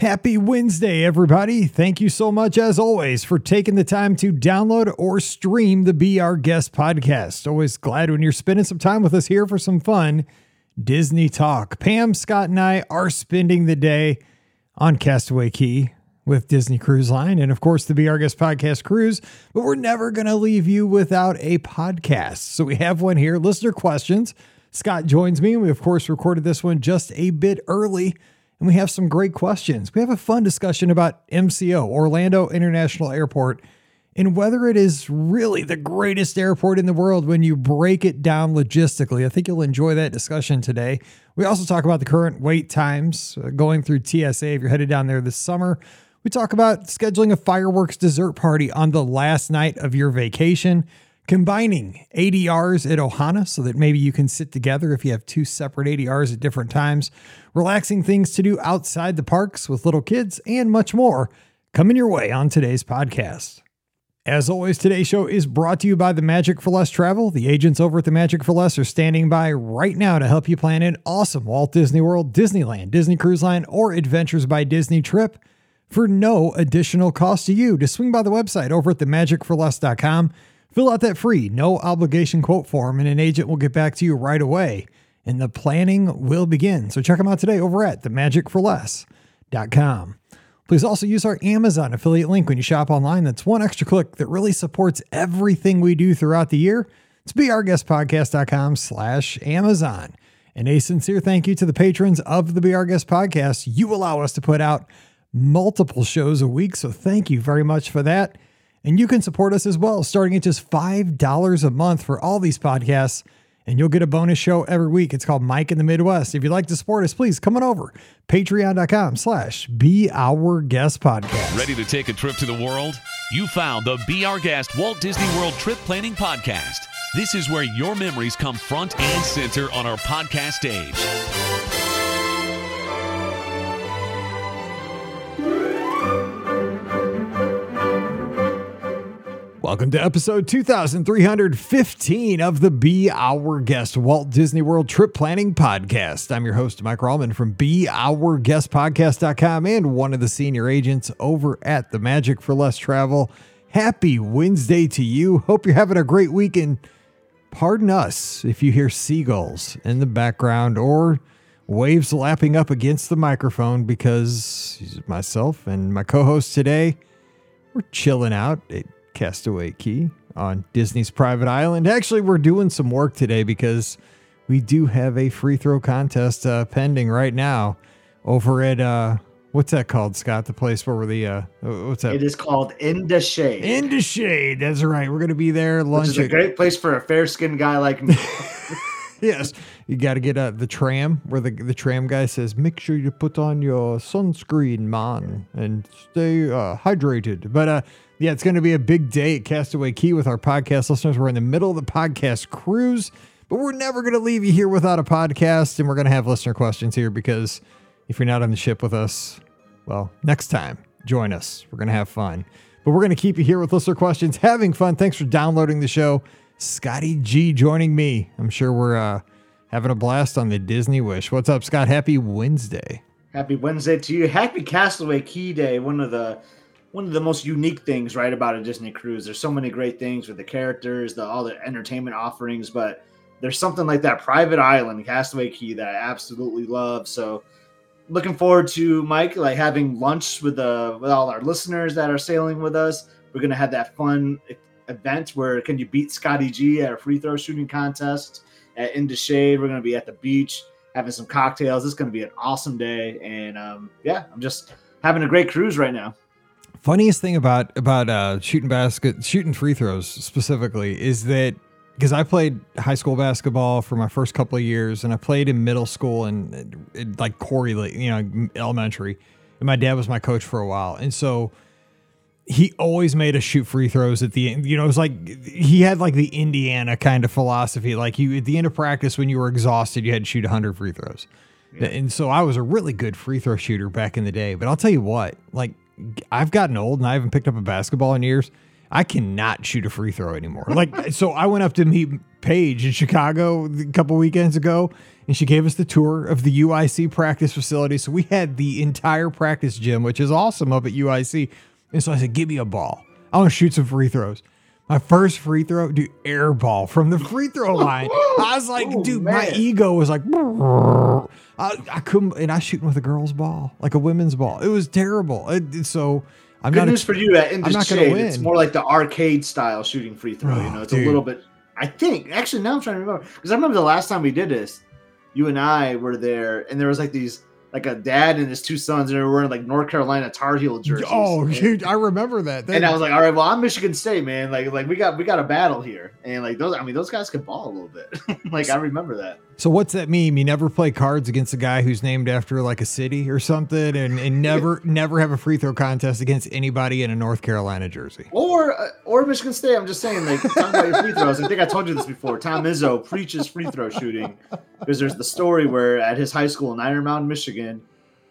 Happy Wednesday, everybody. Thank you so much, as always, for taking the time to download or stream the Be Our Guest podcast. Always glad when you're spending some time with us here for some fun Disney talk. Pam, Scott, and I are spending the day on Castaway Cay with Disney Cruise Line and, of course, the Be Our Guest podcast cruise. But we're never going to leave you without a podcast. So we have one here listener questions. Scott joins me. We, of course, recorded this one just a bit early and we have some great questions. We have a fun discussion about MCO, Orlando International Airport, and whether it is really the greatest airport in the world when you break it down logistically. I think you'll enjoy that discussion today. We also talk about the current wait times uh, going through TSA if you're headed down there this summer. We talk about scheduling a fireworks dessert party on the last night of your vacation combining ADRs at Ohana so that maybe you can sit together if you have two separate ADRs at different times, relaxing things to do outside the parks with little kids, and much more coming your way on today's podcast. As always, today's show is brought to you by the Magic for Less Travel. The agents over at the Magic for Less are standing by right now to help you plan an awesome Walt Disney World, Disneyland, Disney Cruise Line, or Adventures by Disney trip for no additional cost to you. To swing by the website over at themagicforless.com Fill out that free, no obligation quote form, and an agent will get back to you right away. And the planning will begin. So check them out today over at themagicforless.com. Please also use our Amazon affiliate link when you shop online. That's one extra click that really supports everything we do throughout the year. It's beourguestpodcast.com slash Amazon. And a sincere thank you to the patrons of the Our Guest podcast. You allow us to put out multiple shows a week. So thank you very much for that. And you can support us as well, starting at just $5 a month for all these podcasts. And you'll get a bonus show every week. It's called Mike in the Midwest. If you'd like to support us, please come on over. Patreon.com slash Be Our Guest Podcast. Ready to take a trip to the world? You found the Be Our Guest Walt Disney World Trip Planning Podcast. This is where your memories come front and center on our podcast stage. Welcome to episode 2315 of the Be Our Guest Walt Disney World Trip Planning Podcast. I'm your host, Mike Rallman from BeOurGuestPodcast.com and one of the senior agents over at the Magic for Less Travel. Happy Wednesday to you. Hope you're having a great week and pardon us if you hear seagulls in the background or waves lapping up against the microphone because myself and my co-host today, we're chilling out. It, Castaway Cay on Disney's private island. Actually, we're doing some work today because we do have a free throw contest uh, pending right now over at uh, what's that called, Scott? The place where we're the uh, what's that? It is called In the Shade. In the Shade. That's right. We're gonna be there. Lunch. Which is a great place for a fair skinned guy like me. yes, you got to get uh, the tram where the the tram guy says, "Make sure you put on your sunscreen, man, and stay uh, hydrated." But uh, yeah, it's going to be a big day at Castaway Cay with our podcast listeners. We're in the middle of the podcast cruise, but we're never going to leave you here without a podcast. And we're going to have listener questions here because if you're not on the ship with us, well, next time, join us. We're going to have fun. But we're going to keep you here with listener questions, having fun. Thanks for downloading the show. Scotty G joining me. I'm sure we're uh, having a blast on the Disney Wish. What's up, Scott? Happy Wednesday. Happy Wednesday to you. Happy Castaway Cay Day. One of the one of the most unique things, right, about a Disney cruise. There's so many great things with the characters, the all the entertainment offerings, but there's something like that private island, Castaway Cay, that I absolutely love. So looking forward to Mike like having lunch with the with all our listeners that are sailing with us. We're gonna have that fun event where can you beat Scotty G at a free throw shooting contest at In the Shade. We're gonna be at the beach having some cocktails. It's gonna be an awesome day, and um, yeah, I'm just having a great cruise right now funniest thing about about uh, shooting basket, shooting free throws specifically, is that because I played high school basketball for my first couple of years, and I played in middle school and, and like Corey, you know, elementary. And my dad was my coach for a while, and so he always made us shoot free throws at the end. You know, it was like he had like the Indiana kind of philosophy. Like you at the end of practice, when you were exhausted, you had to shoot 100 free throws. Yeah. And so I was a really good free throw shooter back in the day. But I'll tell you what, like I've gotten old and I haven't picked up a basketball in years. I cannot shoot a free throw anymore. Like, so I went up to meet Paige in Chicago a couple weekends ago, and she gave us the tour of the UIC practice facility. So we had the entire practice gym, which is awesome up at UIC. And so I said, Give me a ball. I want to shoot some free throws. My first free throw, dude, air ball from the free throw line. I was like, Oh, dude, my ego was like, I, I couldn't, and I shooting with a girl's ball, like a women's ball. It was terrible. It- it- so I'm Good not news ex- for you at in I'm the not gonna shade. It's more like the arcade style shooting free throw. Oh, you know, it's dude. a little bit. I think actually now I'm trying to remember because I remember the last time we did this, you and I were there, and there was like these like a dad and his two sons, and they were wearing like North Carolina Tar Heel jerseys. Oh, dude, I remember that. and I was like, all right, well, I'm Michigan State, man. Like, like we got we got a battle here, and like those, I mean, those guys could ball a little bit. like I remember that. So what's that meme? You never play cards against a guy who's named after like a city or something, and, and never never have a free throw contest against anybody in a North Carolina jersey. Or uh, or Michigan State. I'm just saying, like talking about your free throws. I think I told you this before. Tom Izzo preaches free throw shooting because there's the story where at his high school in Iron Mountain, Michigan,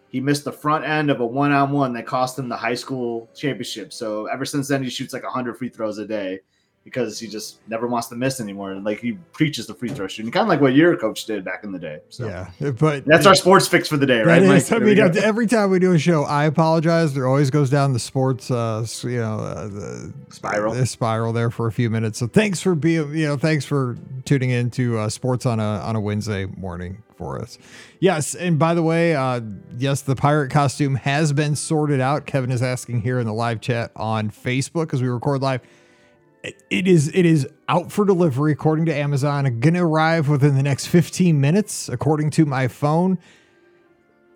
he missed the front end of a one-on-one that cost him the high school championship. So ever since then, he shoots like 100 free throws a day because he just never wants to miss anymore. And like he preaches the free throw shooting, kind of like what your coach did back in the day. So Yeah, but that's our sports fix for the day, right? Is, I mean, every time we do a show, I apologize. There always goes down the sports, uh, you know, uh, the Spiral. the spiral there for a few minutes. So thanks for being, you know, thanks for tuning in to uh, sports on a on a Wednesday morning for us. Yes, and by the way, uh, yes, the pirate costume has been sorted out. Kevin is asking here in the live chat on Facebook as we record live. It- is it is out for delivery according to Amazon. Gonna arrive within the next 15 minutes, according to my phone.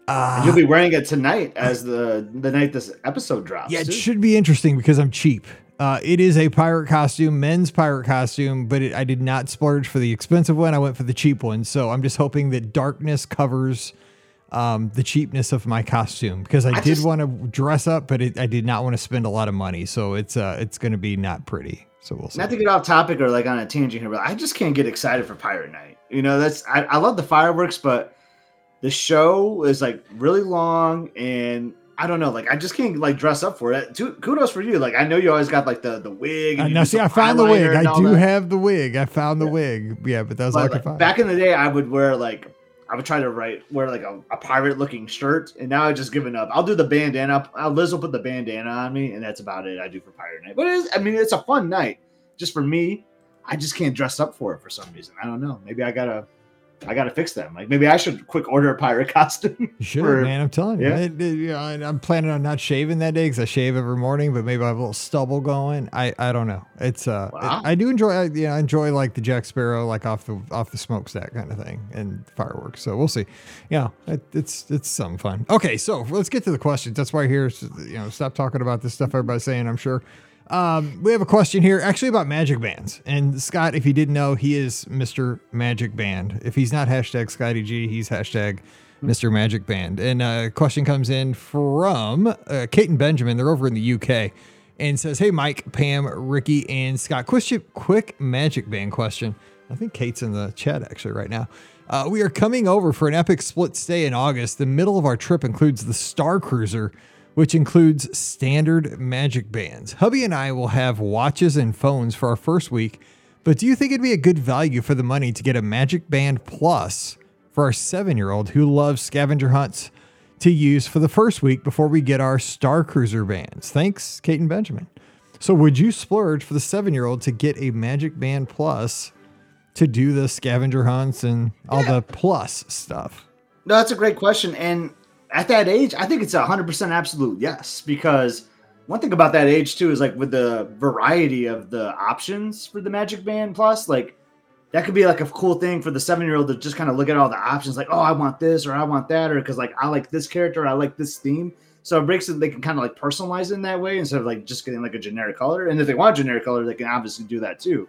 And you'll be wearing it tonight as the the night this episode drops. Yeah, it too. should be interesting because I'm cheap. Uh, it is a pirate costume, men's pirate costume, but it, I did not splurge for the expensive one. I went for the cheap one. So I'm just hoping that darkness covers um, the cheapness of my costume because I, I did want to dress up, but it, I did not want to spend a lot of money. So it's uh, it's going to be not pretty. So we'll see. Not to get off topic or like on a tangent here, but I just can't get excited for Pirate Night. You know, that's I, I love the fireworks, but the show is like really long and I don't know, like I just can't like dress up for it. Kudos for you. Like I know you always got like the the wig. Uh, and you now, see, I found the wig. I do that. have the wig. I found the wig. Yeah, but that was But, like, back in the day, I would wear like I would try to write wear like a, a pirate looking shirt, and now I've just given up. I'll do the bandana. I'll, Liz will put the bandana on me, and that's about it. I do for Pirate Night, but it is, I mean, it's a fun night. Just for me, I just can't dress up for it for some reason. I don't know. Maybe I gotta, I gotta fix them. Like maybe I should quick order a pirate costume. You should, for- man. I'm telling you. yeah. It- it- you know, I'm planning on not shaving that day because I shave every morning, but maybe I have a little stubble going. I, I don't know. It's uh, Wow. I, I do enjoy. I, you know, I enjoy like the Jack Sparrow, like off the off the smokestack kind of thing, and fireworks. So we'll see. Yeah, it, it's it's some fun. Okay, so let's get to the questions. That's why here, you know, stop talking about this stuff everybody's saying. I'm sure. Um, we have a question here actually about magic bands. And Scott, if you didn't know, he is Mr. Magic Band. If he's not hashtag Scotty G, he's hashtag Mr. Magic Band. And uh, a question comes in from uh, Kate and Benjamin. They're over in the UK and says, Hey, Mike, Pam, Ricky, and Scott. Question, quick Magic Band question. I think Kate's in the chat actually right now. Uh, we are coming over for an epic split stay in August. The middle of our trip includes the Star Cruiser, which includes standard magic bands. Hubby and I will have watches and phones for our first week, but do you think it'd be a good value for the money to get a Magic Band Plus for our seven year old who loves scavenger hunts to use for the first week before we get our Star Cruiser bands? Thanks, Kate and Benjamin. So, would you splurge for the seven year old to get a Magic Band Plus to do the scavenger hunts and all the plus stuff? No, that's a great question. And at that age, I think it's a hundred percent absolute yes. Because one thing about that age too is like with the variety of the options for the Magic Band Plus, like that could be like a cool thing for the seven year old to just kind of look at all the options, like, oh, I want this or I want that, or because like I like this character, I like this theme. So it breaks it, they can kind of like personalize it in that way instead of like just getting like a generic color. And if they want generic color, they can obviously do that too.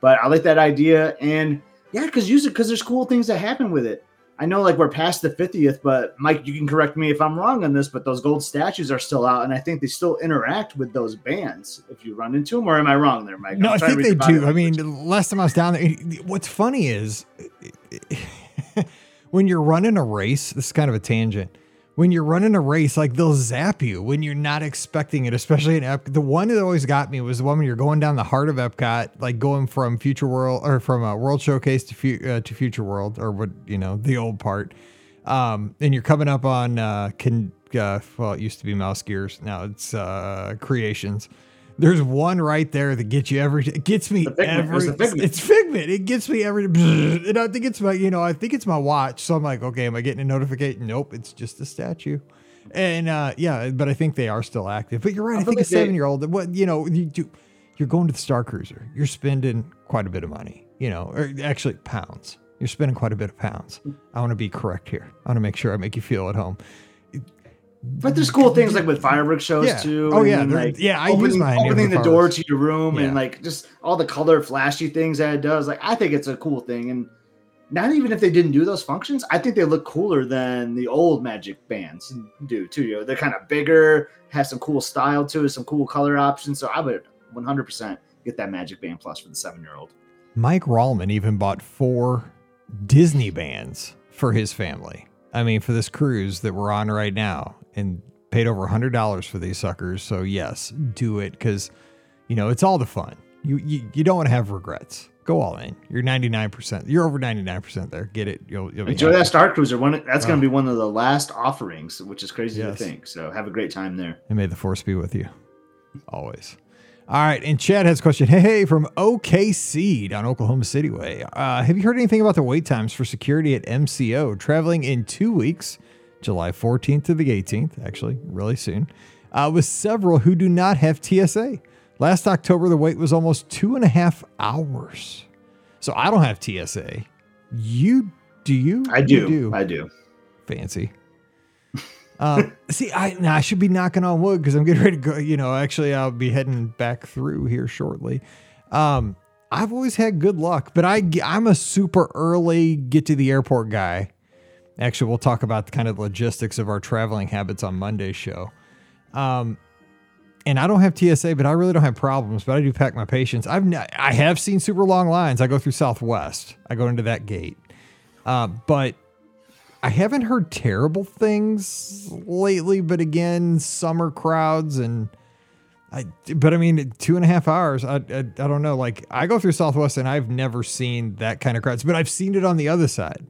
But I like that idea. And yeah, because use it because there's cool things that happen with it. I know like we're past the 50th, but Mike, you can correct me if I'm wrong on this, but those gold statues are still out, and I think they still interact with those bands if you run into them, or am I wrong there, Mike? No, I think they do. I mean, last time I was down there, what's funny is when you're running a race, this is kind of a tangent. When you're running a race, like they'll zap you when you're not expecting it, especially in Epcot. The one that always got me was the one when you're going down the heart of Epcot, like going from Future World or from a World Showcase to fu- uh, to Future World or what you know the old part. Um, and you're coming up on uh, can uh, well, it used to be Mouse Gears, now it's uh, Creations. There's one right there that gets you every. It gets me Figment. Every. Figment. It's Figment. It gets me every. And I think it's my. You know, I think it's my watch. So I'm like, okay, am I getting a notification? Nope, it's just a statue. And uh, yeah, but I think they are still active. But you're right. I, think a seven year old. What you know, you do. You're going to the Star Cruiser. You're spending quite a bit of money. You know, or actually pounds. You're spending quite a bit of pounds. I want to be correct here. I want to make sure I make you feel at home. But there's cool things like with fireworks shows Yeah. too. Oh, yeah, like yeah, I use opening, mine opening the door to your room Yeah. and like just all the color flashy things that it does. Like I think it's a cool thing, and not even if they didn't do those functions, I think they look cooler than the old Magic bands do too. You know, they're kind of bigger, have some cool style to it, some cool color options. So I would 100% get that Magic Band Plus for the seven year old. Mike Rallman even bought four Disney bands for his family. I mean, for this cruise that we're on right now, and paid over a hundred dollars for these suckers. So yes, do it because you know it's all the fun. You you, you don't want to have regrets. Go all in. You're 99. percent You're over 99 percent there. Get it. You'll you'll Enjoy happy. that Star Cruiser. One that's going Oh. to be one of the last offerings, which is crazy Yes. to think. So have a great time there. And may the force be with you. Always. All right. And Chad has a question. Hey, from OKC down Oklahoma City way. Uh, have you heard anything about the wait times for security at MCO? Traveling in two weeks, July 14th to the 18th, actually, really soon, uh, with several who do not have TSA. Last October, the wait was almost two and a half hours. So I don't have TSA. You do you? I You do. I do. fancy. Um, see, I I should be knocking on wood because I'm getting ready to go. You know, actually, I'll be heading back through here shortly. Um, I've always had good luck, but I I'm a super early get to the airport guy. Actually, we'll talk about the kind of logistics of our traveling habits on Monday's show. Um, and I don't have TSA, but I really don't have problems. But I do pack my patience. I've I have seen super long lines. I go through Southwest. I go into that gate, uh, but I haven't heard terrible things lately, but again, summer crowds and I, but I mean, two and a half hours. I, I, I don't know. Like I go through Southwest and I've never seen that kind of crowds, but I've seen it on the other side.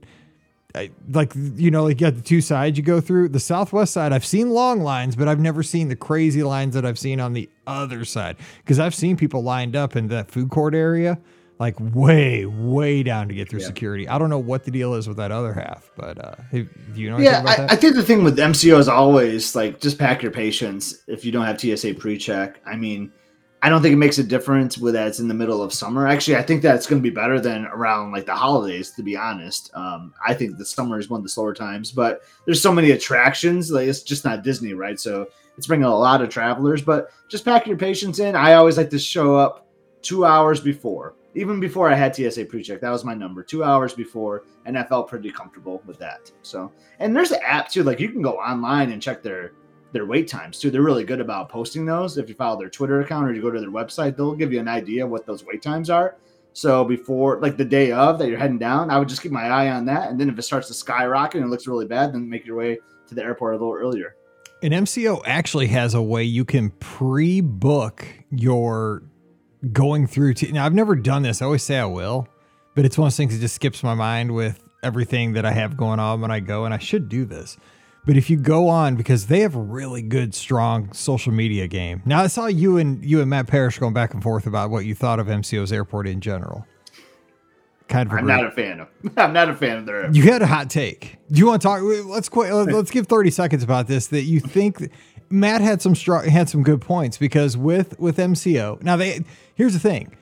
I, like you know, like you got the two sides you go through. The Southwest side, I've seen long lines, but I've never seen the crazy lines that I've seen on the other side. Because I've seen people lined up in that food court area, like way, way down to get through Yeah. security. I don't know what the deal is with that other half, but uh, do you know Yeah, about I, that? I think the thing with MCO is always like just pack your patience if you don't have TSA pre-check. I mean, I don't think it makes a difference with that it's in the middle of summer. Actually, I think that's going to be better than around like the holidays. To be honest, um, I think the summer is one of the slower times. But there's so many attractions, like it's just not Disney, right? So it's bringing a lot of travelers. But just pack your patience in. I always like to show up two hours before, even before I had TSA pre-check. That was my number, two hours before, and I felt pretty comfortable with that. So, and there's an app too. Like you can go online and check their their wait times too. They're really good about posting those. If you follow their Twitter account or you go to their website, they'll give you an idea what those wait times are. So before, like the day of that you're heading down, I would just keep my eye on that. And then if it starts to skyrocket and it looks really bad, then make your way to the airport a little earlier. And MCO actually has a way you can pre-book your going through. T- now I've never done this. I always say I will, but it's one of those things that just skips my mind with everything that I have going on when I go, and I should do this. But if you go on, because they have a really good, strong social media game. Now I saw you and you and Matt Parrish going back and forth about what you thought of MCO's airport in general. Kind of. I'm not a fan of. I'm not a fan of their. You had a hot take. Do you want to talk? Let's quit. Let's give thirty seconds about this. That you think Matt had some strong, had some good points because with with MCO. Now they here's the thing.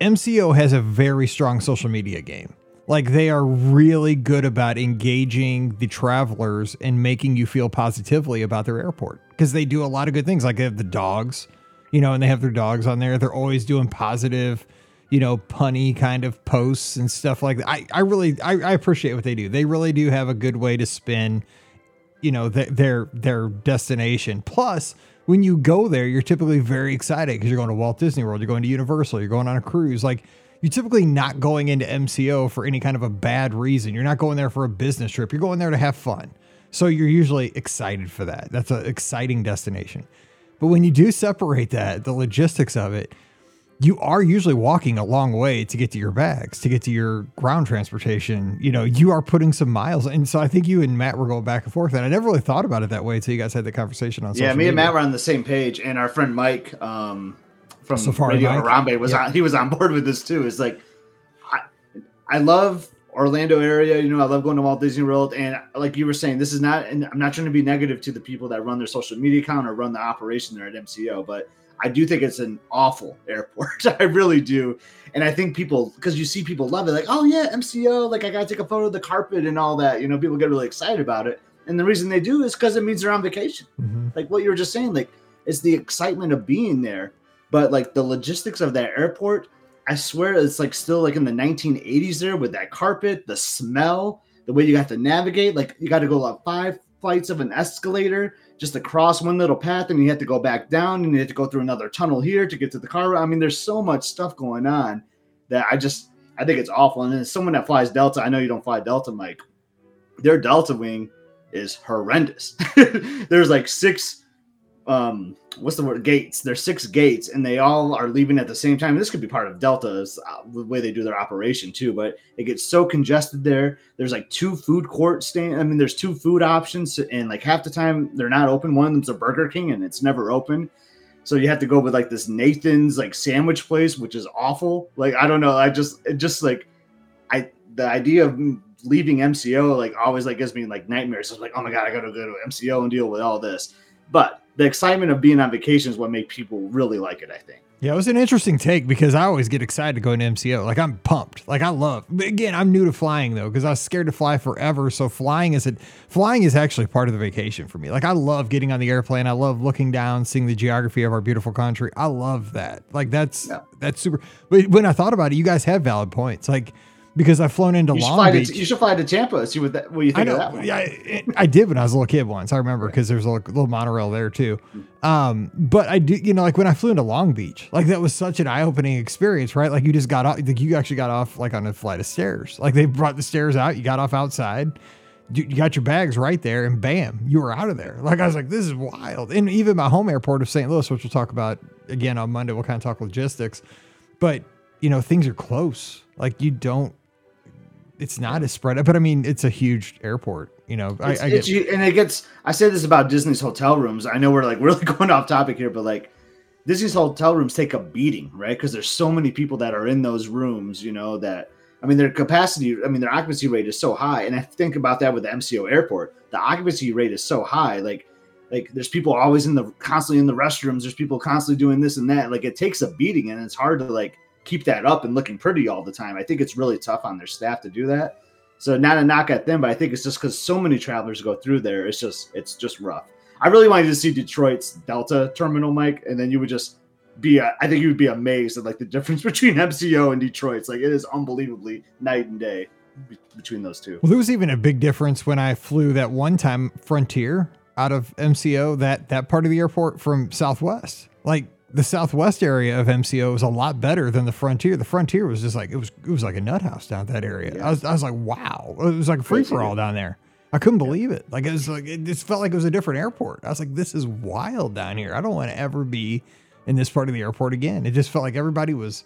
MCO has a very strong social media game. Like they are really good about engaging the travelers and making you feel positively about their airport because they do a lot of good things. Like they have the dogs, you know, and they have their dogs on there. They're always doing positive, you know, punny kind of posts and stuff like that. I, I really, I, I appreciate what they do. They really do have a good way to spin, you know, th- their their destination. Plus, when you go there, you're typically very excited because you're going to Walt Disney World, you're going to Universal, you're going on a cruise. Like you're typically not going into MCO for any kind of a bad reason. You're not going there for a business trip. You're going there to have fun. So you're usually excited for that. That's an exciting destination. But when you do separate that, the logistics of it, you are usually walking a long way to get to your bags, to get to your ground transportation. You know, you are putting some miles. And so I think you and Matt were going back and forth. And I never really thought about it that way until you guys had the conversation on Yeah, me and. Matt were on the same page, and our friend Mike um, from Safari Radio Mike? Harambe was Yeah. on. He was on board with this too. It's like I, I love Orlando area. You know, I love going to Walt Disney World, and like you were saying, this is not. And I'm not trying to be negative to the people that run their social media account or run the operation there at MCO, but I do think it's an awful airport. I really do. And I think people, because you see people love it, like, oh yeah, MCO, like I gotta take a photo of the carpet and all that. You know, people get really excited about it. And the reason they do is because it means they're on vacation. Mhm. Like what you were just saying, like it's the excitement of being there. But like the logistics of that airport, I swear it's like still like in the 1980s there with that carpet, the smell, the way you got to navigate. Like you got to go up five flights of an escalator just to cross one little path, and you have to go back down, and you have to go through another tunnel here to get to the car. I mean, there's so much stuff going on that I just I think it's awful. And then someone that flies Delta, I know you don't fly Delta, Mike. Their Delta wing is horrendous. there's like six um what's the word gates. There's six gates and they all are leaving at the same time. This could be part of delta's uh, the way they do their operation too but it gets so congested there. There's like two food court stand i mean there's two food options and like half the time they're not open. One of them's a burger king and it's never open. So you have to go with like this nathan's like sandwich place which is awful. Like i don't know i just it just like i the idea of leaving mco like always like gives me like nightmares. It's like oh my god i gotta go to mco and deal with all this. But the excitement of being on vacation is what make people really like it. I think. Yeah, it was an interesting take because I always get excited to go into MCO. Like I'm pumped. Like I love. But again, I'm new to flying though because I was scared to fly forever. So flying is a flying is actually part of the vacation for me. Like I love getting on the airplane. I love looking down, seeing the geography of our beautiful country. I love that. Like that's Yeah. that's super. But when I thought about it, you guys have valid points. Like because I've flown into You Long Beach. to, you should fly to Tampa see what that what you I think of know. that one. Yeah, I, I did when I was a little kid once. I remember because there's a little, little monorail there too. Um, but I do, you know, like when I flew into Long Beach, like that was such an eye opening experience, right? Like you just got off, like you actually got off like on a flight of stairs. Like they brought the stairs out, you got off outside, you, you got your bags right there, and bam, you were out of there. Like I was like, this is wild. And even my home airport of St. Louis, which we'll talk about again on Monday, we'll kind of talk logistics, but you know, things are close. Like you don't it's not as spread out, but I mean, it's a huge airport. You know, I, I get and it gets. I say this about Disney's hotel rooms. I know we're like really going off topic here, but like Disney's hotel rooms take a beating, right? Because there's so many people that are in those rooms. You know that. I mean, their capacity. I mean, their occupancy rate is so high, and I think about that with the MCO airport. The occupancy rate is so high, like. Like there's people always in the constantly in the restrooms. There's people constantly doing this and that. Like it takes a beating, and it's hard to like keep that up and looking pretty all the time. I think it's really tough on their staff to do that. So not a knock at them, but I think it's just because so many travelers go through there. It's just it's just rough. I really wanted to see Detroit's Delta terminal, Mike, and then you would just be. uh, I think you would be amazed at like the difference between MCO and Detroit's. Like it is unbelievably night and day between those two. well, there was even a big difference when I flew that one time Frontier out of MCO that that part of the airport from Southwest. Like the Southwest area of MCO was a lot better than the Frontier. The Frontier was just like it was it was like a nut house down that area. I was I was like, wow, it was like a free for all down there. I couldn't believe it. Like it was like it just felt like it was a different airport. I was like, this is wild down here. I don't want to ever be in this part of the airport again. It just felt like everybody was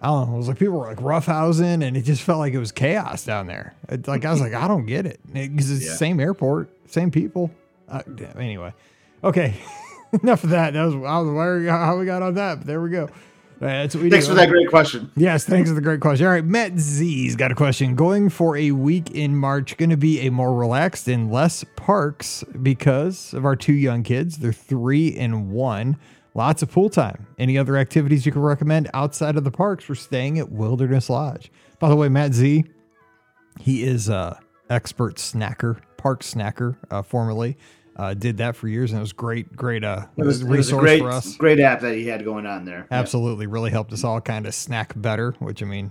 I don't know. It was like people were like roughhousing, and it just felt like it was chaos down there. It, like I was like, I don't get it because it's the same airport, same people. Uh, anyway, okay, enough of that. That was, I was where how we got on that. But there we go. That's what we Thanks do. for that great question. Yes, thanks for the great question. All right, Matt Z's got a question. Going for a week in March, going to be a more relaxed and less parks because of our two young kids. They're three and one. Lots of pool time. Any other activities you can recommend outside of the parks for staying at Wilderness Lodge? By the way, Matt Z, he is a expert snacker, park snacker, uh, formerly. Uh, did that for years, and it was great, great uh, It was, it was resource a great for us. great app that he had going on there. Yeah. Absolutely, really helped us all kind of snack better, which I mean,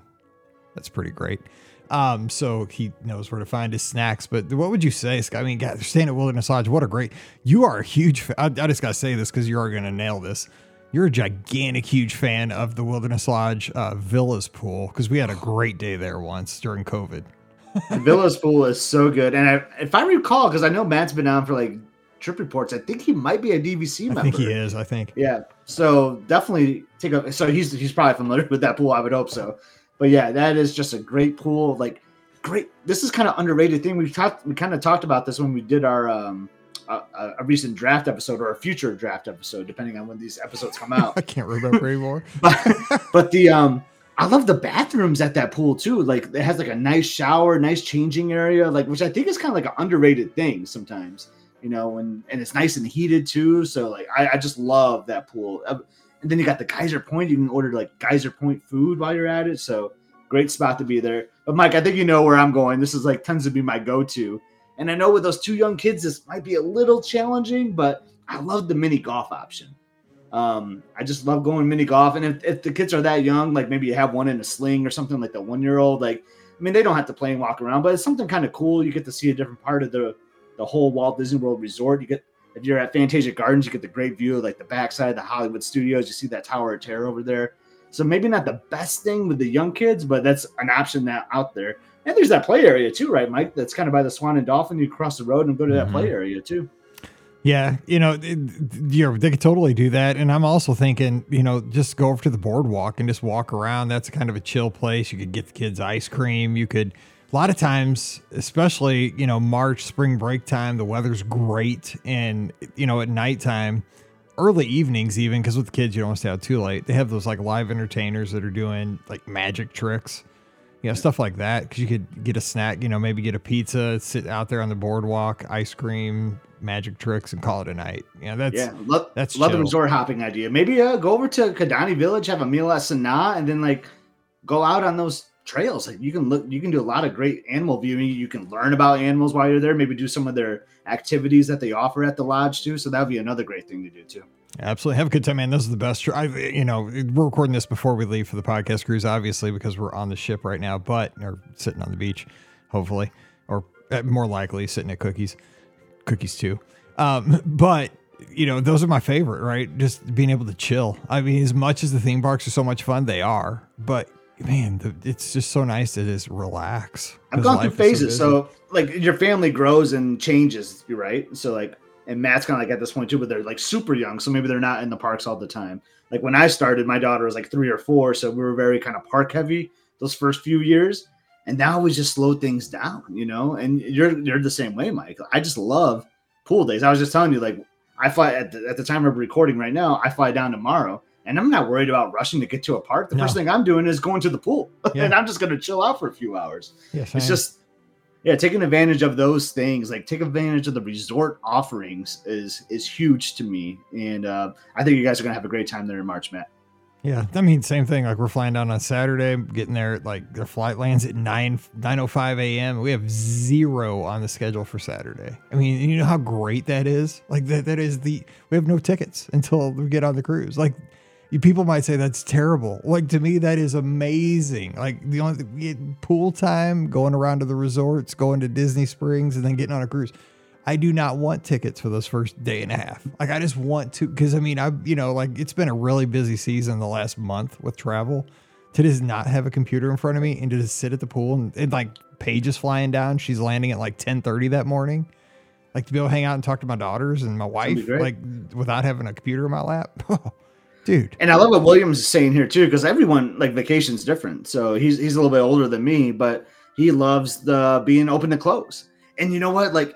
that's pretty great. Um, so he knows where to find his snacks. But what would you say, Scott? I mean, God, staying at Wilderness Lodge. What a great! You are a huge. Fa- I, I just gotta say this because you are gonna nail this. You're a gigantic, huge fan of the Wilderness Lodge uh, Villas pool because we had a great day there once during COVID. Villa's pool is so good, and I, if I recall, because I know Matt's been on for like trip reports, I think he might be a DVC member. I think he is. I think. Yeah. So definitely take a. So he's he's probably familiar with that pool. I would hope so. But yeah, that is just a great pool. Like great. This is kind of underrated thing. We talked. We kind of talked about this when we did our um a, a, recent draft episode or a future draft episode, depending on when these episodes come out. I can't remember anymore. but, but the um I love the bathrooms at that pool too. Like it has like a nice shower, nice changing area, like which I think is kind of like an underrated thing sometimes. You know, and and it's nice and heated too. So like I, I just love that pool. Uh, and then you got the Geyser Point. You can order like Geyser Point food while you're at it. So great spot to be there. But Mike, I think you know where I'm going. This is like tends to be my go-to. And I know with those two young kids, this might be a little challenging, but I love the mini golf option. Um, I just love going mini golf. And if, if the kids are that young, like maybe you have one in a sling or something like the one year old, like, I mean, they don't have to play and walk around, but it's something kind of cool. You get to see a different part of the, the whole Walt Disney World resort. You get, if you're at Fantasia Gardens, you get the great view of like the backside of the Hollywood studios. You see that Tower of Terror over there. So maybe not the best thing with the young kids, but that's an option that out there. And there's that play area too, right, Mike? That's kind of by the Swan and Dolphin. You cross the road and go to that mm-hmm. play area too. Yeah, you know, you they could totally do that. And I'm also thinking, you know, just go over to the boardwalk and just walk around. That's kind of a chill place. You could get the kids ice cream. You could, a lot of times, especially, you know, March, spring break time, the weather's great. And, you know, at nighttime, early evenings, even, because with the kids, you don't want to stay out too late. They have those like live entertainers that are doing like magic tricks you know, stuff like that. Because you could get a snack, you know, maybe get a pizza, sit out there on the boardwalk, ice cream, magic tricks, and call it a night. Yeah, that's yeah, love, that's love chill. the resort hopping idea. Maybe uh, go over to Kidani Village, have a meal at Sanaa, and then like go out on those trails. Like you can look, you can do a lot of great animal viewing. You can learn about animals while you're there. Maybe do some of their activities that they offer at the lodge too. So that would be another great thing to do too. Absolutely. Have a good time, man. This is the best. I, you know, we're recording this before we leave for the podcast cruise, obviously, because we're on the ship right now, but, or sitting on the beach, hopefully, or uh, more likely sitting at cookies, cookies too. Um, but, you know, those are my favorite, right? Just being able to chill. I mean, as much as the theme parks are so much fun, they are, but man, the, it's just so nice to just relax. I've gone through phases. So, so, like, your family grows and changes, right? So, like, and Matt's kind of like at this point too, but they're like super young, so maybe they're not in the parks all the time. Like when I started, my daughter was like three or four, so we were very kind of park heavy those first few years. And now we just slow things down, you know. And you're you're the same way, Mike. I just love pool days. I was just telling you, like I fly at the, at the time of recording right now. I fly down tomorrow, and I'm not worried about rushing to get to a park. The no. first thing I'm doing is going to the pool, yeah. and I'm just going to chill out for a few hours. Yes, it's just yeah, taking advantage of those things, like take advantage of the resort offerings, is is huge to me, and uh, I think you guys are gonna have a great time there in March, Matt. Yeah, I mean, same thing. Like we're flying down on Saturday, getting there. Like their flight lands at nine nine oh five a.m. We have zero on the schedule for Saturday. I mean, you know how great that is. Like that that is the we have no tickets until we get on the cruise. Like people might say that's terrible. Like to me, that is amazing. Like the only thing, pool time, going around to the resorts, going to Disney Springs, and then getting on a cruise. I do not want tickets for those first day and a half. Like I just want to, because I mean, I you know, like it's been a really busy season the last month with travel. To just not have a computer in front of me and to just sit at the pool and, and like Paige is flying down. She's landing at like ten thirty that morning. Like to be able to hang out and talk to my daughters and my wife, like without having a computer in my lap. dude. And I love what Williams is saying here too, because everyone like vacation's different. So he's he's a little bit older than me, but he loves the being open to close. And you know what? Like,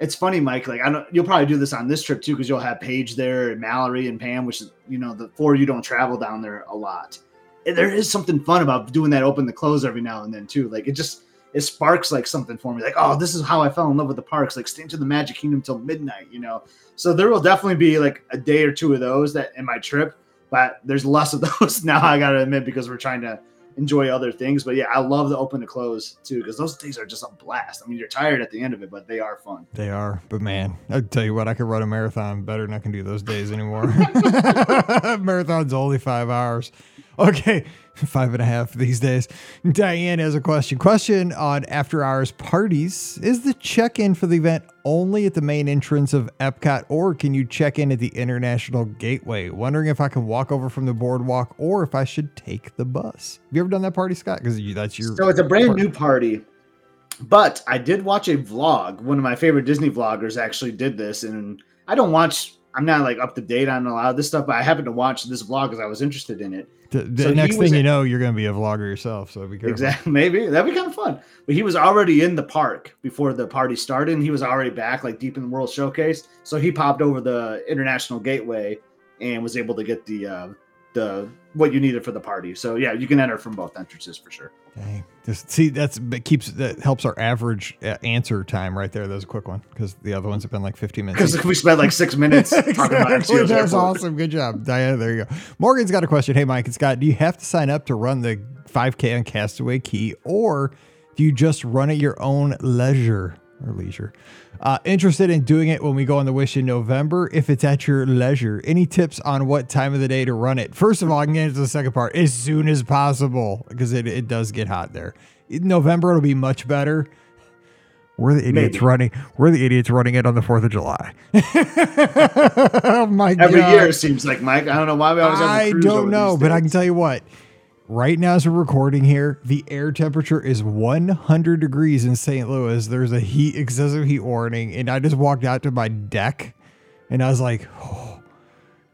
it's funny, Mike. Like, I don't. You'll probably do this on this trip too, because you'll have Paige there and Mallory and Pam, which is you know the four you don't travel down there a lot. And there is something fun about doing that open to close every now and then too. Like it just it sparks like something for me. Like, oh, this is how I fell in love with the parks. Like staying to the Magic Kingdom till midnight. You know. So there will definitely be like a day or two of those that in my trip but there's less of those now. I gotta admit because we're trying to enjoy other things. But yeah, I love the open to close too because those days are just a blast. I mean, you're tired at the end of it, but they are fun. They are. But man, I tell you what, I could run a marathon better than I can do those days anymore. Marathon's only five hours. Okay, five and a half these days. Diane has a question. Question on after hours parties. Is the check in for the event only at the main entrance of Epcot, or can you check in at the International Gateway? Wondering if I can walk over from the boardwalk or if I should take the bus. Have you ever done that party, Scott? Because that's your. So it's a brand party. new party. But I did watch a vlog. One of my favorite Disney vloggers actually did this, and I don't watch. I'm not like up to date on a lot of this stuff, but I happened to watch this vlog because I was interested in it. The, the So next thing you know, you're going to be a vlogger yourself. So be careful. Exactly. Maybe that'd be kind of fun. But he was already in the park before the party started, and he was already back, like deep in the World Showcase. So he popped over the International Gateway and was able to get the uh, the what you needed for the party. So yeah, you can enter from both entrances for sure. Dang. Just see that's that keeps that helps our average uh, answer time right there. That was a quick one because the other ones have been like 15 minutes. Because we spent like six minutes talking about Exactly. That's awesome. Good job, Diana. There you go. Morgan's got a question. Hey, Mike and Scott, do you have to sign up to run the 5K on Castaway Cay, or do you just run at your own leisure or leisure? Uh, interested in doing it when we go on the Wish in November? If it's at your leisure, any tips on what time of the day to run it? First of all, I can get into the second part as soon as possible because it, it does get hot there. In November, it'll be much better. We're the idiots Maybe. running. We're the idiots running it on the Fourth of July. oh my god, Every god! year it seems like Mike. I don't know why we always I don't know, but I can tell you what. Right now, as we're recording here, the air temperature is 100 degrees in St. Louis. There's a heat excessive heat warning, and I just walked out to my deck, and I was like, "Oh,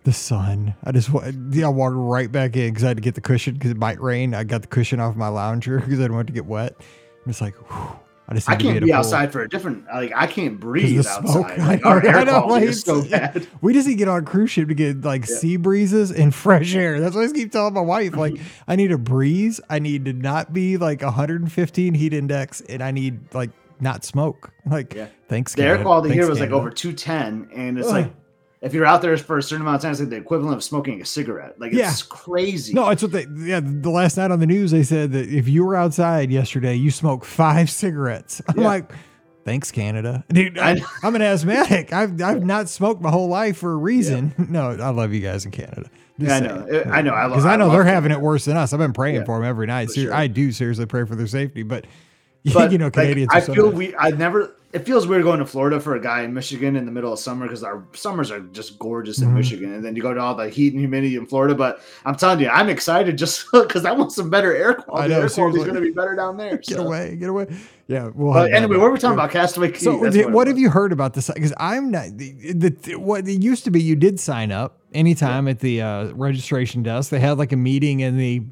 the sun." I just yeah, I walked right back in because I had to get the cushion because it might rain. I got the cushion off my lounger because I didn't want to get wet. I'm just like, whew, I just I can't at be outside for a different. Like I can't breathe the smoke. outside. Like, our air quality like, is so bad. We just need to get on a cruise ship to get like sea breezes and fresh air. That's what I just keep telling my wife. Like, I need a breeze. I need to not be like 115 heat index, and I need like not smoke. Like, Yeah. thanks. The air quality here was like over 210, and it's Ugh. like if you're out there for a certain amount of time, it's like the equivalent of smoking a cigarette. Like Yeah. it's crazy. No, it's what they. Yeah, the last night on the news, they said that if you were outside yesterday, you smoked five cigarettes. I'm Yeah. like, thanks, Canada, dude. I, I- I'm an asthmatic. I've I've not smoked my whole life for a reason. No, I love you guys in Canada. Yeah, I know. It- I know. I because I, I know they're having it worse than us. I've been praying Yeah, for them every night. Ser- sure. I do seriously pray for their safety, but, but you know, like, Canadians. I are so feel we. I never. It feels weird going to Florida for a guy in Michigan in the middle of summer because our summers are just gorgeous in Mhm. Michigan, and then you go to all the heat and humidity in Florida. But I'm telling you, I'm excited just because I want some better air quality. know, air quality is going to be better down there. Get so. away, get away. Yeah. Well, But anyway, what were we talking about? Castaway Cay. So, the- it what have you heard about this? Because I'm not the, the what it used to be. You did sign up anytime at the uh, registration desk. They had like a meeting in the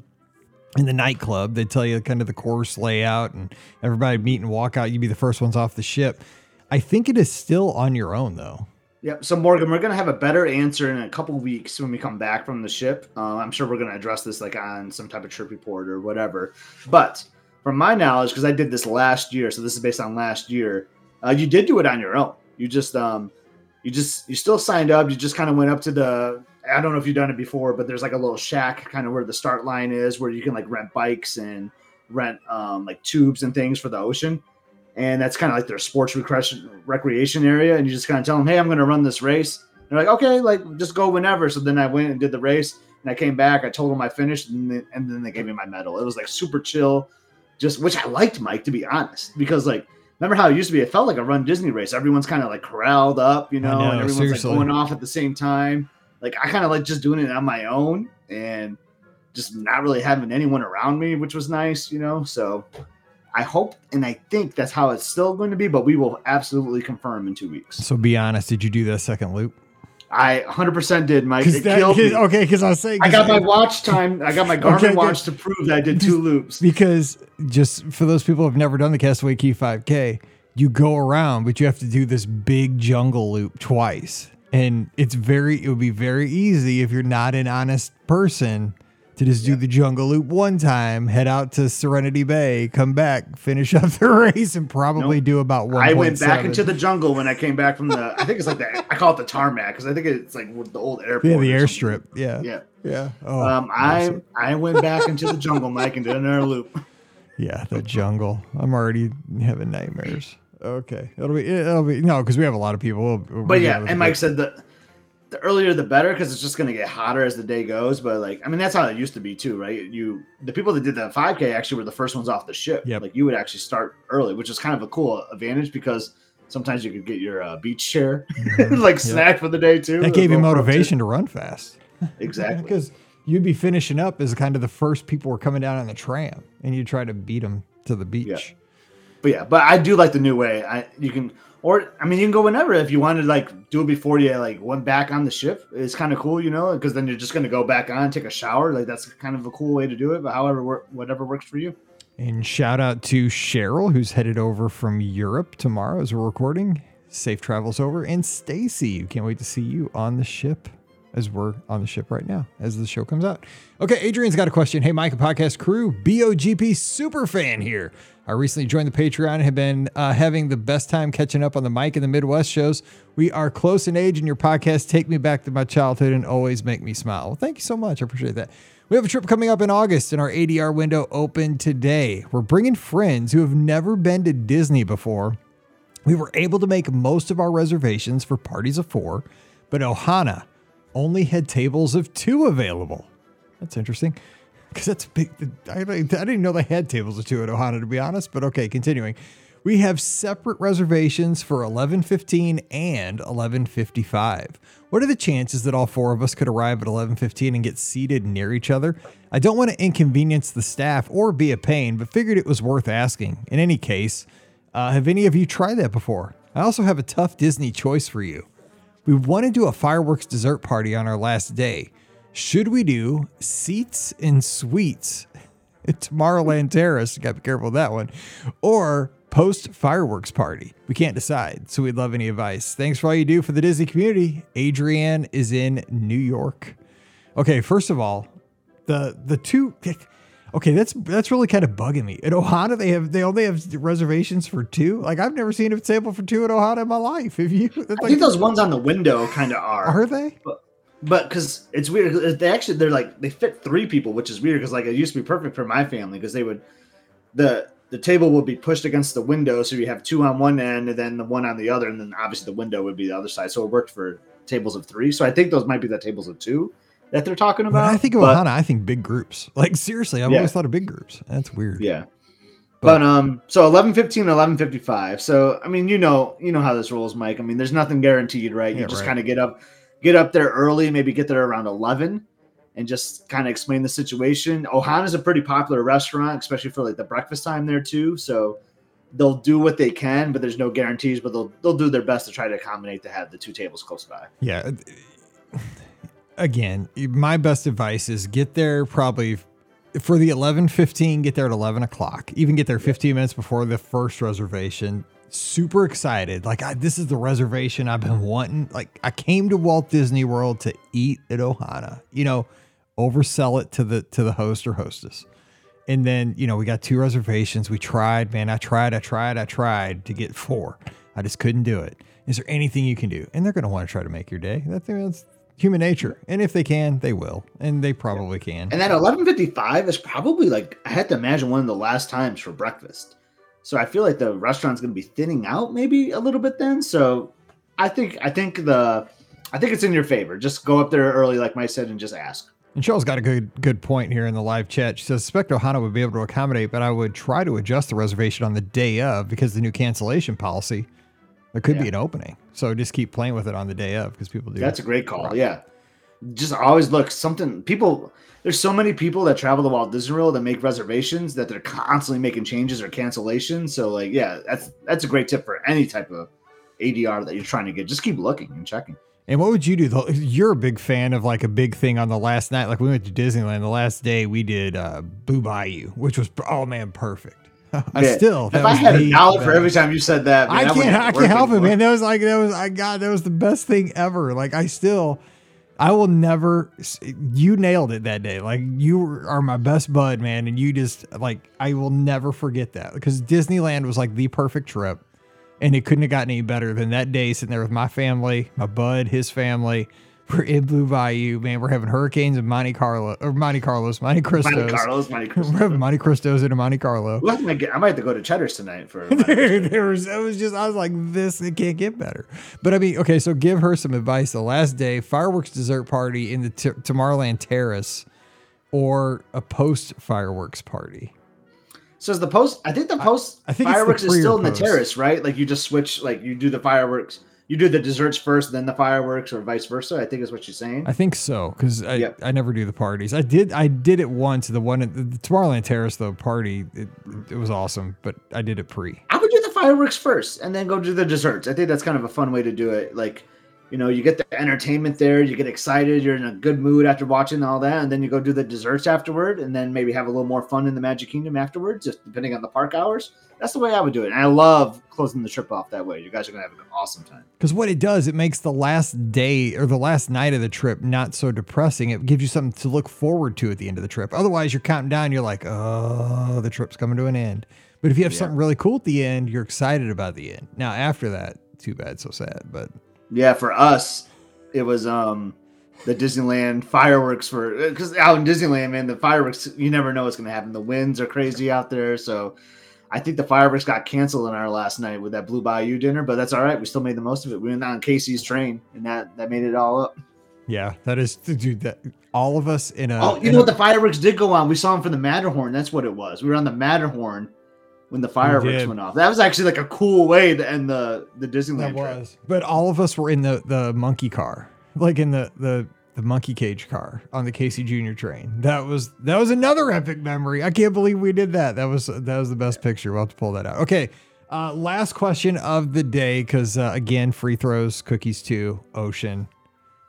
in the nightclub. They tell you kind of the course layout, and everybody meet and walk out. You'd be the first ones off the ship. I think it is still on your own though. Yep. So Morgan, we're gonna have a better answer in a couple weeks when we come back from the ship. Uh, I'm sure we're gonna address this like on some type of trip report or whatever. But from my knowledge, because I did this last year, so this is based on last year, uh, you did do it on your own. You just um, you just you still signed up. You just kind of went up to the. I don't know if you've done it before, but there's like a little shack kind of where the start line is, where you can like rent bikes and rent um, like tubes and things for the ocean and that's kind of like their sports recreation recreation area. And you just kind of tell them, "Hey, I'm going to run this race." And they're like, "Okay, like just go whenever." So then I went and did the race, and I came back. I told them I finished, and then, and then they gave me my medal. It was like super chill, just which I liked, Mike, to be honest, because like remember how it used to be? It felt like a Run Disney race. Everyone's kind of like corralled up, you know, know, and everyone's seriously. like going off at the same time. Like I kind of like just doing it on my own and just not really having anyone around me, which was nice, you know. So I hope and I think that's how it's still going to be, but we will absolutely confirm in two weeks. So be honest. Did you do the second loop? I 100% did, Mike. It that- killed me. okay, because I was saying I got my watch time. I got my Garmin Okay, watch to prove that I did two loops. because just for those people who've never done the Castaway Cay 5K, you go around, but you have to do this big jungle loop twice. And it's very, it would be very easy if you're not an honest person to just do the jungle loop one time, head out to Serenity Bay, come back, finish up the race, and probably Nope. do about one. I went back into the jungle when I came back from the. I think it's like the. I call it the tarmac because I think it's like the old airport. yeah, the airstrip. Yeah, Yeah. yeah. Oh, Um, I I went back into the jungle, Mike, and did another loop. Yeah, the jungle. I'm already having nightmares. Okay, it'll be it'll be no because we have a lot of people. We'll- we'll But yeah, and Mike said that the earlier the better because it's just going to get hotter as the day goes. But like, I mean, that's how it used to be too, right? You the people that did that 5K actually were the first ones off the ship. Yep. Like you would actually start early, which is kind of a cool advantage because sometimes you could get your uh, beach chair like snack for the day too. Mm-hmm. that gave you A little pro tip. motivation to run fast. Exactly. because you'd be finishing up as kind of the first people were coming down on the tram, and you try to beat them to the beach. But yeah, but I do like the new way. I you can or I mean you can go whenever if you wanted like do it before you like went back on the ship. It's kind of cool, you know, because then you're just gonna go back on, take a shower. Like that's kind of a cool way to do it. But however, whatever works for you. And shout out to Cheryl, who's headed over from Europe tomorrow as we're recording. Safe travels over. And Stacy, can't wait to see you on the ship as we're on the ship right now as the show comes out. Okay, Adrian's got a question. Hey, Mike and podcast crew, BOGP super fan here. I recently joined the Patreon and have been uh, having the best time catching up on the Mike and the Midwest shows. We are close in age, and your podcast take me back to my childhood and always make me smile. Well, thank you so much. I appreciate that. We have a trip coming up in August, and our ADR window opened today. We're bringing friends who have never been to Disney before. We were able to make most of our reservations for parties of four, but Ohana only had tables of two available. That's interesting because that's big. I, I didn't know they had tables of two at Ohana, to be honest. But okay, continuing. We have separate reservations for 11:15 and 11:55. What are the chances that all four of us could arrive at 11:15 and get seated near each other? I don't want to inconvenience the staff or be a pain, but figured it was worth asking. In any case, uh, have any of you tried that before? I also have a tough Disney choice for you. We want to do a fireworks dessert party on our last day. Should we do seats and suites at Tomorrowland Terrace? Got to be careful with that one. Or post fireworks party? We can't decide, so we'd love any advice. Thanks for all you do for the Disney community. Adrienne is in New York. Okay, first of all, the the two. Okay, that's that's really kind of bugging me. At Ohana, they have they only have reservations for two. Like I've never seen a table for two at Ohana in my life. Have you? I think those ones on the window kind of are. Are they? But, but because it's weird, they actually they're like they fit three people, which is weird because like it used to be perfect for my family because they would the the table would be pushed against the window, so you have two on one end and then the one on the other, and then obviously the window would be the other side. So it worked for tables of three. So I think those might be the tables of two that they're talking about. When I think of but, Ohana, I think big groups. Like seriously, I've yeah. always thought of big groups. That's weird. Yeah. But, but um, so eleven fifteen, eleven fifty five. So I mean, you know, you know how this rolls, Mike. I mean, there's nothing guaranteed, right? You yeah, just right. kind of get up, get up there early, maybe get there around eleven, and just kind of explain the situation. Ohana's a pretty popular restaurant, especially for like the breakfast time there too. So they'll do what they can, but there's no guarantees. But they'll they'll do their best to try to accommodate to have the two tables close by. Yeah again, my best advice is get there probably for the 11:15. Get there at 11 o'clock. Even get there 15 minutes before the first reservation. Super excited, like I, this is the reservation I've been wanting. Like I came to Walt Disney World to eat at Ohana. You know, oversell it to the to the host or hostess. And then, you know, we got two reservations. We tried, man. I tried, I tried, I tried to get four. I just couldn't do it. Is there anything you can do? And they're going to want to try to make your day. that's human nature. And if they can, they will. And they probably can. And that 11:55 is probably like I had to imagine one of the last times for breakfast. So I feel like the restaurant's going to be thinning out maybe a little bit then. So I think I think the I think it's in your favor. Just go up there early like Mike said and just ask. And Cheryl's got a good good point here in the live chat. She says, "Suspect Ohana would be able to accommodate, but I would try to adjust the reservation on the day of because the new cancellation policy there could yeah. be an opening. So just keep playing with it on the day of because people do. That's a great call. Yeah. Just always look something people there's so many people that travel to Walt Disney World that make reservations that they're constantly making changes or cancellations. So like yeah, that's that's a great tip for any type of ADR that you're trying to get. Just keep looking and checking. And what would you do? Though? You're a big fan of like a big thing on the last night. Like we went to Disneyland the last day, we did uh, Blue Bayou, which was oh man, perfect. I yeah. still. If I had a dollar for every time you said that, man, I can't. I can't help anymore. it, man. That was like that was. I God, that was the best thing ever. Like I still, I will never. You nailed it that day. Like you are my best bud, man, and you just like I will never forget that because Disneyland was like the perfect trip, and it couldn't have gotten any better than that day sitting there with my family, my bud, his family we're in Blue Bayou, man. We're having hurricanes in Monte Carlo or Monte Carlos, Monte Cristos. Monte Carlos, Monte Cristos. We're having Monte Cristos into Monte Carlo. Well, I, might get, I might have to go to Cheddar's tonight for. there, there was it was just I was like this it can't get better. But I mean, okay, so give her some advice. The last day fireworks dessert party in the t- Tomorrowland Terrace, or a post fireworks party. So is the post? I think the post I, I think fireworks is still in the terrace, right? Like you just switch, like you do the fireworks you do the desserts first, then the fireworks, or vice versa. I think is what you're saying. I think so because I, Yep. I never do the parties. I did I did it once. The one at the, the Tomorrowland Terrace though party it, it was awesome, but I did it pre. I would do the fireworks first and then go do the desserts. I think that's kind of a fun way to do it. Like, you know, you get the entertainment there, you get excited, you're in a good mood after watching all that, and then you go do the desserts afterward, and then maybe have a little more fun in the Magic Kingdom afterwards, just depending on the park hours. That's the way I would do it. And I love closing the trip off that way. You guys are gonna have an awesome time. Because what it does, it makes the last day or the last night of the trip not so depressing. It gives you something to look forward to at the end of the trip. Otherwise, you're counting down. You're like, oh, the trip's coming to an end. But if you have Yeah. something really cool at the end, you're excited about the end. Now, after that, too bad, so sad. But Yeah, for us, it was um the Disneyland fireworks for because out in Disneyland, man, the fireworks you never know what's gonna happen. The winds are crazy out there, so I think the fireworks got canceled on our last night with that Blue Bayou dinner, but that's all right. We still made the most of it. We went on Casey's train, and that that made it all up. yeah, that is, dude, that all of us in a. oh, you know a- what? The fireworks did go on. We saw them from the Matterhorn. That's what it was. We were on the Matterhorn when the fireworks did. went off. That was actually like a cool way to end the the Disneyland That trip. But all of us were in the the monkey car, like in the the the monkey cage car on the Casey Junior train. That was that was another epic memory. I can't believe we did that. That was that was the best picture. We'll have to pull that out. Okay. Uh, last question of the day, because uh, again, free throws, cookies too, ocean,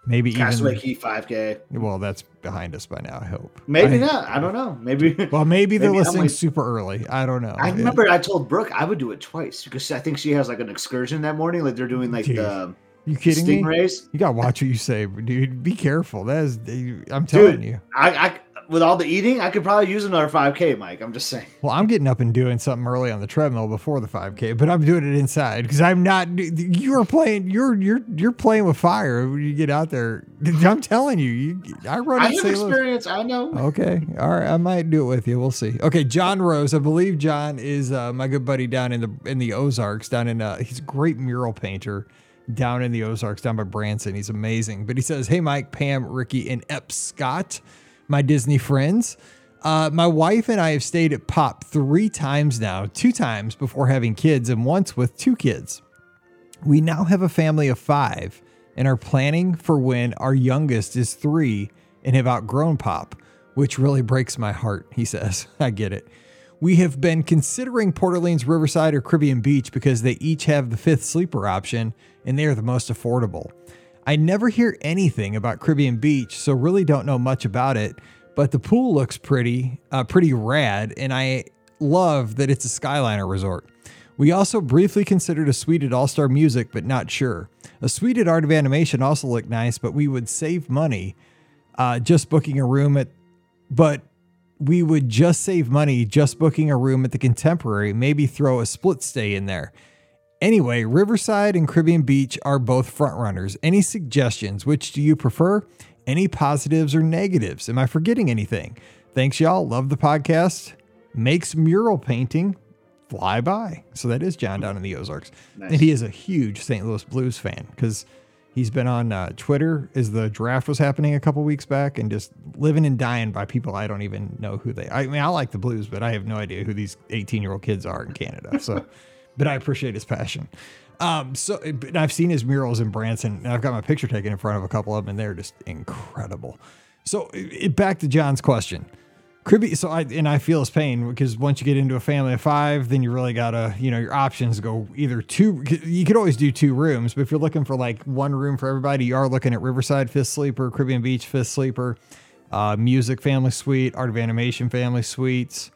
maybe Castaway even. Key 5K. Well, that's behind us by now. I hope. Maybe I- not. I don't know. Maybe. Well, maybe they're listening like- super early. I don't know. I remember I told Brooke I would do it twice because I think she has like an excursion that morning. Like they're doing like Dude, the You kidding me? You gotta watch what you say, dude. Be careful. That is, I'm telling Dude. you. I, I with all the eating, I could probably use another 5K, Mike. I'm just saying. Well, I'm getting up and doing something early on the treadmill before the 5K, but I'm doing it inside because I'm not. You are playing. You're you're you're playing with fire when you get out there. I'm telling you. You I run I have. Experience. I know. Okay. All right. I might do it with you. We'll see. Okay. John Rose. I believe John is uh, my good buddy down in the in the Ozarks. Down in uh, he's a great mural painter down in the Ozarks, down by Branson. He's amazing. But he says, "Hey, Mike, Pam, Ricky, and Ep Scott, my Disney friends." Uh, my wife and I have stayed at Pop three times now, two times before having kids, and once with two kids. We now have a family of five and are planning for when our youngest is three and have outgrown Pop, which really breaks my heart, he says. I get it. We have been considering Port Orleans, Riverside, or Caribbean Beach because they each have the fifth sleeper option and they are the most affordable. I never hear anything about Caribbean Beach, so really don't know much about it. But the pool looks pretty, uh, pretty rad, and I love that it's a Skyliner resort. We also briefly considered a suite at All Star Music, but not sure. A suite at Art of Animation also looked nice, but we would save money uh, just booking a room at, but we would just save money just booking a room at the Contemporary, maybe throw a split stay in there. Anyway, Riverside and Caribbean Beach are both frontrunners. Any suggestions? Which do you prefer? Any positives or negatives? Am I forgetting anything? Thanks, y'all. Love the podcast. Makes mural painting fly by. So that is John down in the Ozarks. Nice. And he is a huge St. Louis Blues fan because he's been on uh, Twitter as the draft was happening a couple weeks back and just living and dying by people I don't even know who they I mean, I like the Blues, but I have no idea who these 18 year old kids are in Canada. So, but I appreciate his passion. Um, so I've seen his murals in Branson and I've got my picture taken in front of a couple of them and they're just incredible. So it, back to John's question. Caribbean, so I and I feel his pain because once you get into a family of five, then you really gotta, you know, your options go either two. You could always do two rooms, but if you're looking for like one room for everybody, you are looking at Riverside Fifth Sleeper, Caribbean Beach Fifth Sleeper, uh, Music Family Suite, Art of Animation Family Suites.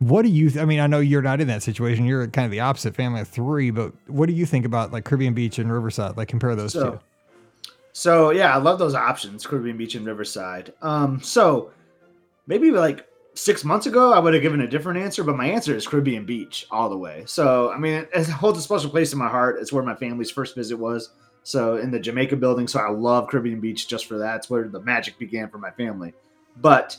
What do you? I mean, I know you're not in that situation. You're kind of the opposite family of three, but what do you think about like Caribbean Beach and Riverside? Like compare those So, two. so yeah, I love those options, Caribbean Beach and Riverside. Um, so maybe like six months ago, I would have given a different answer, but my answer is Caribbean Beach all the way. So I mean, it, holds a special place in my heart. It's where my family's first visit was. So in the Jamaica building, so I love Caribbean Beach just for that. It's where the magic began for my family. But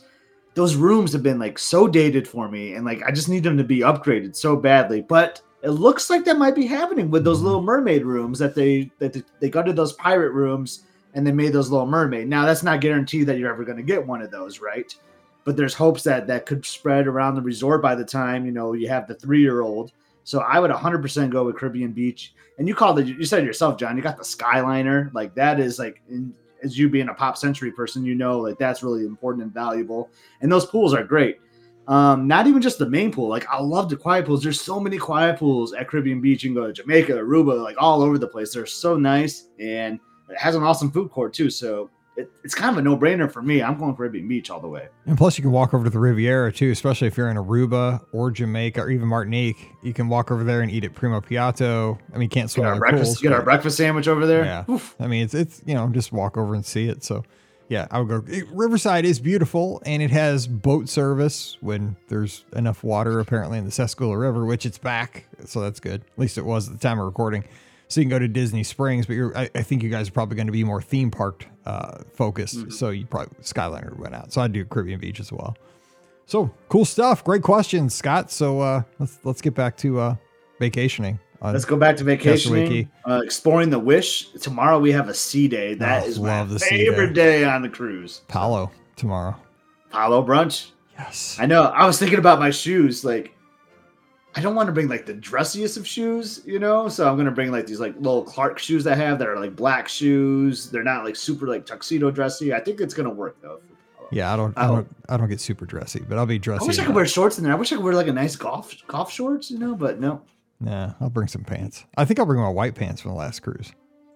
those rooms have been like so dated for me, and like I just need them to be upgraded so badly. But it looks like that might be happening with those mm-hmm. little mermaid rooms that they that they- they got to those pirate rooms and they made those little mermaid. Now that's not guaranteed that you're ever going to get one of those, right? But there's hopes that that could spread around the resort by the time you know you have the three year old. So I would 100% go with Caribbean Beach. And you called it, you said it yourself, John, you got the Skyliner. Like that is like, in, as you being a pop century person, you know, like that's really important and valuable. And those pools are great. Um, not even just the main pool. Like I love the quiet pools. There's so many quiet pools at Caribbean Beach. You can go to Jamaica, Aruba, like all over the place. They're so nice, and it has an awesome food court too. So it, it's kind of a no brainer for me. I'm going Caribbean Beach all the way. And plus, you can walk over to the Riviera too, especially if you're in Aruba or Jamaica or even Martinique. You can walk over there and eat at Primo Piatto. I mean, you can't swim Get our breakfast, pools, get our breakfast sandwich over there. Yeah. Oof. I mean, it's it's you know just walk over and see it. So, yeah, I would go. Riverside is beautiful, and it has boat service when there's enough water apparently in the Sassagoula River, which it's back, so that's good. At least it was at the time of recording. So you can go to Disney Springs, but you're I, I think you guys are probably going to be more theme park uh, focused. Mm-hmm. So you probably Skyliner went out. So I'd do Caribbean Beach as well. So cool stuff. Great questions, Scott. So uh, let's let's get back to uh, vacationing. Let's go back to vacationing. Uh, exploring the Wish. Tomorrow we have a sea day. That Oh, is my love the sea favorite day on the cruise. Palo tomorrow. Palo brunch. Yes. I know. I was thinking about my shoes. Like, I don't want to bring like the dressiest of shoes, you know. So I'm gonna bring like these like little Clark shoes I have that are like black shoes. They're not like super like tuxedo dressy. I think it's gonna work though. Yeah, I don't, I Oh. don't, I don't get super dressy, but I'll be I dressy. wish I could wear shorts in there. I wish I could wear like a nice golf golf shorts, you know. But no, Nah, I'll bring some pants. I think I'll bring my white pants from the last cruise.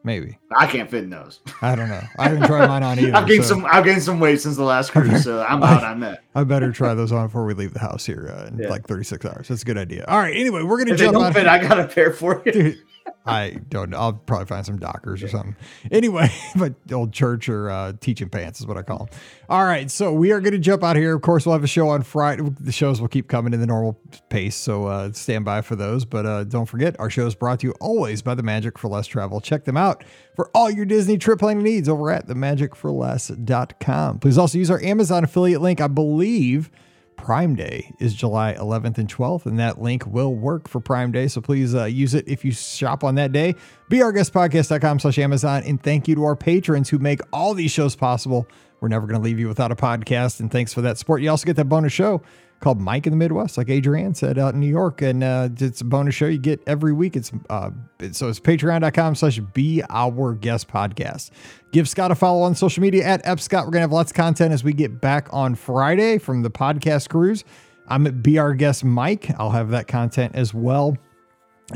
Maybe. I can't fit in those. I don't know. I haven't tried mine on either. I've gained so some. I've gained some weight since the last cruise, so I'm out on that. I better try those on before we leave the house here uh, in Yeah. like 36 hours. That's a good idea. All right. Anyway, we're gonna If they jump don't out. fit, I got a pair for you. Dude, I don't know. I'll probably find some Dockers or something. Anyway, but old church or uh, teaching pants is what I call them. All right. So we are going to jump out here. Of course, we'll have a show on Friday. The shows will keep coming in the normal pace. So uh, stand by for those. But uh, don't forget, our show is brought to you always by The Magic for Less Travel. Check them out for all your Disney trip planning needs over at themagicforless.com. Please also use our Amazon affiliate link. I believe. Prime Day is July 11th and 12th, and that link will work for Prime Day. So please uh, use it if you shop on that day. Be our guest BeOurGuestPodcast.com slash Amazon. And thank you to our patrons who make all these shows possible. We're never going to leave you without a podcast. And thanks for that support. You also get that bonus show called Mike in the Midwest, like Adrian said out in New York. And uh, it's a bonus show you get every week. It's uh, so it's patreon.com slash be our guest podcast. Give Scott a follow on social media at Epscott. We're going to have lots of content as we get back on Friday from the podcast cruise. I'm at Be Our Guest Mike. I'll have that content as well.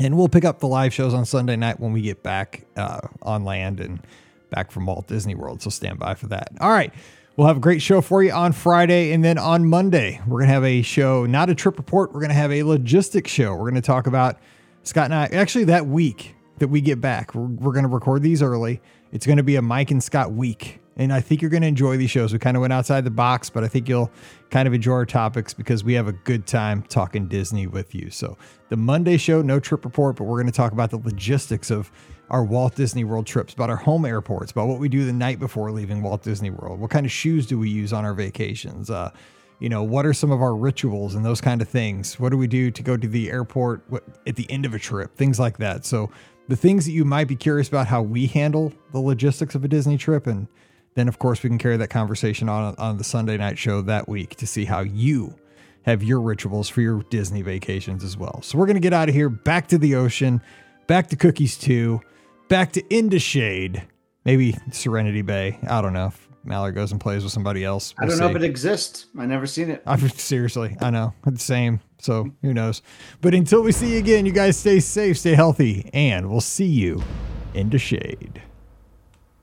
And we'll pick up the live shows on Sunday night when we get back uh, on land and back from Walt Disney World. So stand by for that. All right. We'll have a great show for you on Friday. And then on Monday, we're going to have a show, not a trip report. We're going to have a logistics show. We're going to talk about Scott and I, actually, that week that we get back, we're, we're going to record these early. It's going to be a Mike and Scott week. And I think you're going to enjoy these shows. We kind of went outside the box, but I think you'll kind of enjoy our topics because we have a good time talking Disney with you. So, the Monday show, no trip report, but we're going to talk about the logistics of our Walt Disney World trips, about our home airports, about what we do the night before leaving Walt Disney World. What kind of shoes do we use on our vacations? Uh, you know, what are some of our rituals and those kind of things? What do we do to go to the airport at the end of a trip? Things like that. So, the things that you might be curious about how we handle the logistics of a Disney trip and then of course we can carry that conversation on on the Sunday night show that week to see how you have your rituals for your Disney vacations as well. So we're gonna get out of here, back to the ocean, back to Cookies too, back to Into Shade, maybe Serenity Bay. I don't know if Mallard goes and plays with somebody else. I We'll don't know see. if it exists. I never seen it. I seriously, I know the same. So who knows? But until we see you again, you guys stay safe, stay healthy, and we'll see you into shade.